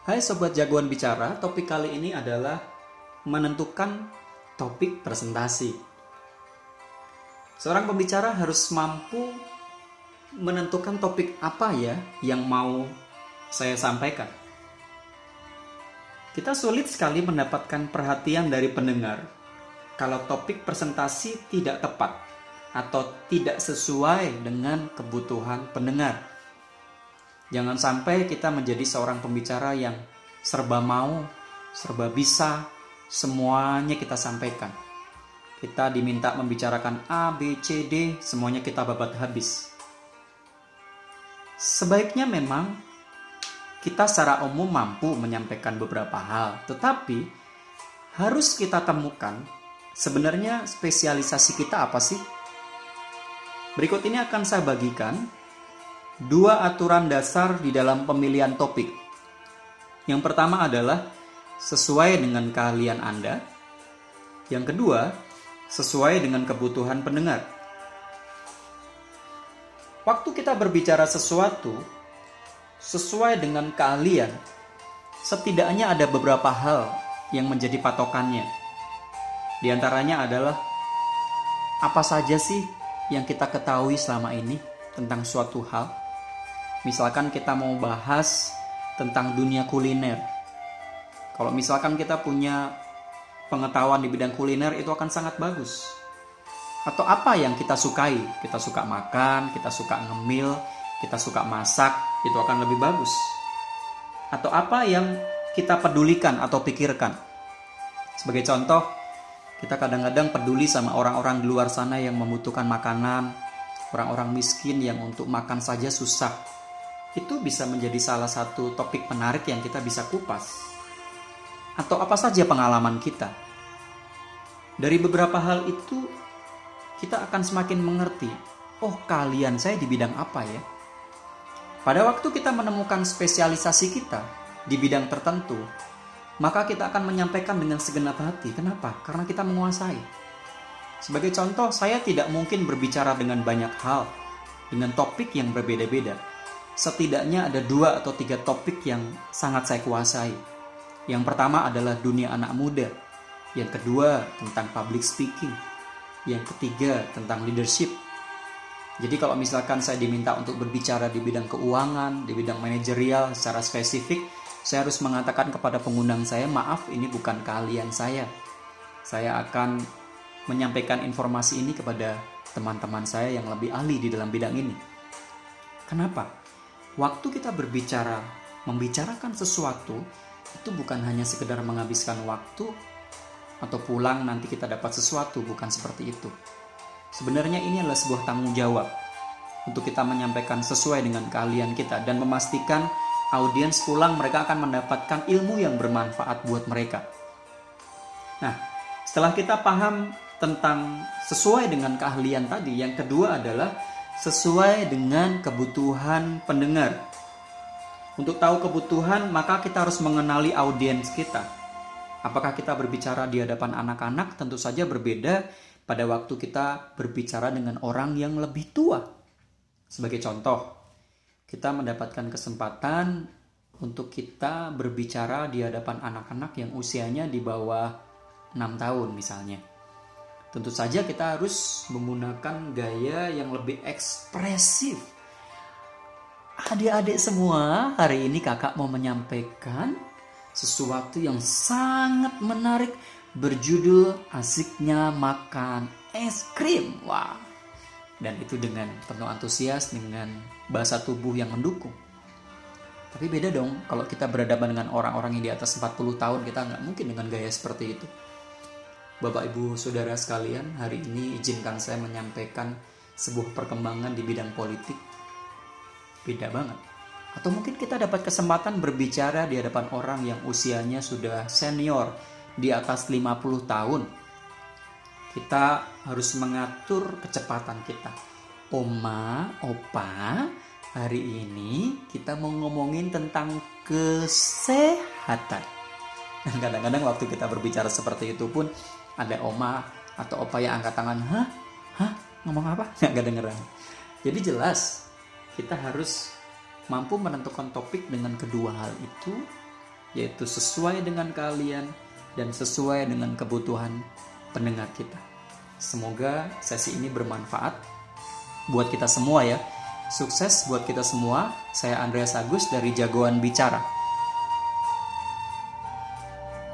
Hai Sobat Jagoan Bicara, topik kali ini adalah menentukan topik presentasi. Seorang pembicara harus mampu menentukan topik apa ya yang mau saya sampaikan. Kita sulit sekali mendapatkan perhatian dari pendengar kalau topik presentasi tidak tepat atau tidak sesuai dengan kebutuhan pendengar. Jangan sampai kita menjadi seorang pembicara yang serba mau, serba bisa, semuanya kita sampaikan. Kita diminta membicarakan A, B, C, D, semuanya kita babat habis. Sebaiknya memang kita secara umum mampu menyampaikan beberapa hal, tetapi harus kita temukan sebenarnya spesialisasi kita apa sih? Berikut ini akan saya bagikan dua aturan dasar di dalam pemilihan topik. Yang pertama adalah sesuai dengan keahlian Anda. Yang kedua, sesuai dengan kebutuhan pendengar. Waktu kita berbicara sesuatu sesuai dengan keahlian, setidaknya ada beberapa hal yang menjadi patokannya. Di antaranya adalah apa saja sih yang kita ketahui selama ini tentang suatu hal? Misalkan kita mau bahas tentang dunia kuliner. Kalau misalkan kita punya pengetahuan di bidang kuliner itu akan sangat bagus. Atau apa yang kita sukai? Kita suka makan, kita suka ngemil, kita suka masak, itu akan lebih bagus. Atau apa yang kita pedulikan atau pikirkan? Sebagai contoh, kita kadang-kadang peduli sama orang-orang di luar sana yang membutuhkan makanan, orang-orang miskin yang untuk makan saja susah itu bisa menjadi salah satu topik menarik yang kita bisa kupas. Atau apa saja pengalaman kita. Dari beberapa hal itu, kita akan semakin mengerti, oh kalian saya di bidang apa ya? Pada waktu kita menemukan spesialisasi kita di bidang tertentu, maka kita akan menyampaikan dengan segenap hati. Kenapa? Karena kita menguasai. Sebagai contoh, saya tidak mungkin berbicara dengan banyak hal, dengan topik yang berbeda-beda setidaknya ada dua atau tiga topik yang sangat saya kuasai. Yang pertama adalah dunia anak muda. Yang kedua tentang public speaking. Yang ketiga tentang leadership. Jadi kalau misalkan saya diminta untuk berbicara di bidang keuangan, di bidang manajerial secara spesifik, saya harus mengatakan kepada pengundang saya, maaf ini bukan keahlian saya. Saya akan menyampaikan informasi ini kepada teman-teman saya yang lebih ahli di dalam bidang ini. Kenapa? Waktu kita berbicara, membicarakan sesuatu, itu bukan hanya sekedar menghabiskan waktu atau pulang nanti kita dapat sesuatu, bukan seperti itu. Sebenarnya ini adalah sebuah tanggung jawab untuk kita menyampaikan sesuai dengan keahlian kita dan memastikan audiens pulang mereka akan mendapatkan ilmu yang bermanfaat buat mereka. Nah, setelah kita paham tentang sesuai dengan keahlian tadi, yang kedua adalah sesuai dengan kebutuhan pendengar. Untuk tahu kebutuhan, maka kita harus mengenali audiens kita. Apakah kita berbicara di hadapan anak-anak? Tentu saja berbeda pada waktu kita berbicara dengan orang yang lebih tua. Sebagai contoh, kita mendapatkan kesempatan untuk kita berbicara di hadapan anak-anak yang usianya di bawah 6 tahun misalnya. Tentu saja kita harus menggunakan gaya yang lebih ekspresif. Adik-adik semua, hari ini kakak mau menyampaikan sesuatu yang sangat menarik berjudul asiknya makan es krim. Wah. Dan itu dengan penuh antusias dengan bahasa tubuh yang mendukung. Tapi beda dong kalau kita berhadapan dengan orang-orang yang di atas 40 tahun kita nggak mungkin dengan gaya seperti itu. Bapak Ibu Saudara sekalian, hari ini izinkan saya menyampaikan sebuah perkembangan di bidang politik. Beda banget. Atau mungkin kita dapat kesempatan berbicara di hadapan orang yang usianya sudah senior, di atas 50 tahun. Kita harus mengatur kecepatan kita. Oma, opa, hari ini kita mau ngomongin tentang kesehatan. Dan kadang-kadang waktu kita berbicara seperti itu pun ada oma atau opa yang angkat tangan hah hah ngomong apa nggak kedengeran jadi jelas kita harus mampu menentukan topik dengan kedua hal itu yaitu sesuai dengan keahlian dan sesuai dengan kebutuhan pendengar kita. Semoga sesi ini bermanfaat buat kita semua ya. Sukses buat kita semua. Saya Andreas Agus dari Jagoan Bicara.